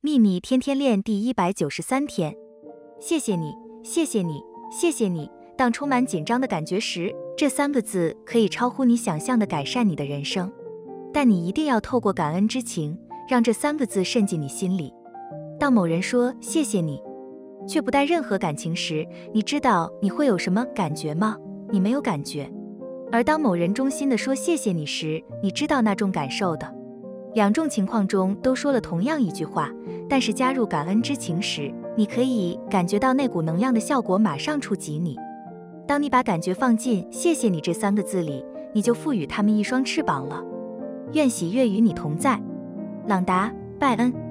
秘密天天练第一百九十三天，谢谢你，谢谢你，谢谢你。当充满紧张的感觉时，这三个字可以超乎你想象的改善你的人生。但你一定要透过感恩之情，让这三个字渗进你心里。当某人说谢谢你，却不带任何感情时，你知道你会有什么感觉吗？你没有感觉。而当某人衷心的说谢谢你时，你知道那种感受的。两种情况中都说了同样一句话，但是加入感恩之情时，你可以感觉到那股能量的效果马上触及你。当你把感觉放进“谢谢你”这三个字里，你就赋予他们一双翅膀了。愿喜悦与你同在，朗达·拜恩。